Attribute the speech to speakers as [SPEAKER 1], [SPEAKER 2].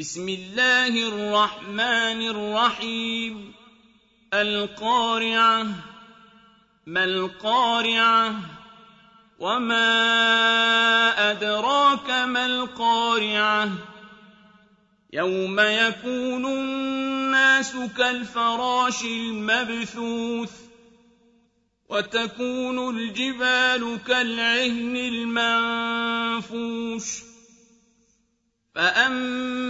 [SPEAKER 1] بسم الله الرحمن الرحيم. القارعة ما القارعة؟ وما أدراك ما القارعة؟ يوم يكون الناس كالفراش المبثوث وتكون الجبال كالعهن المنفوش. فأما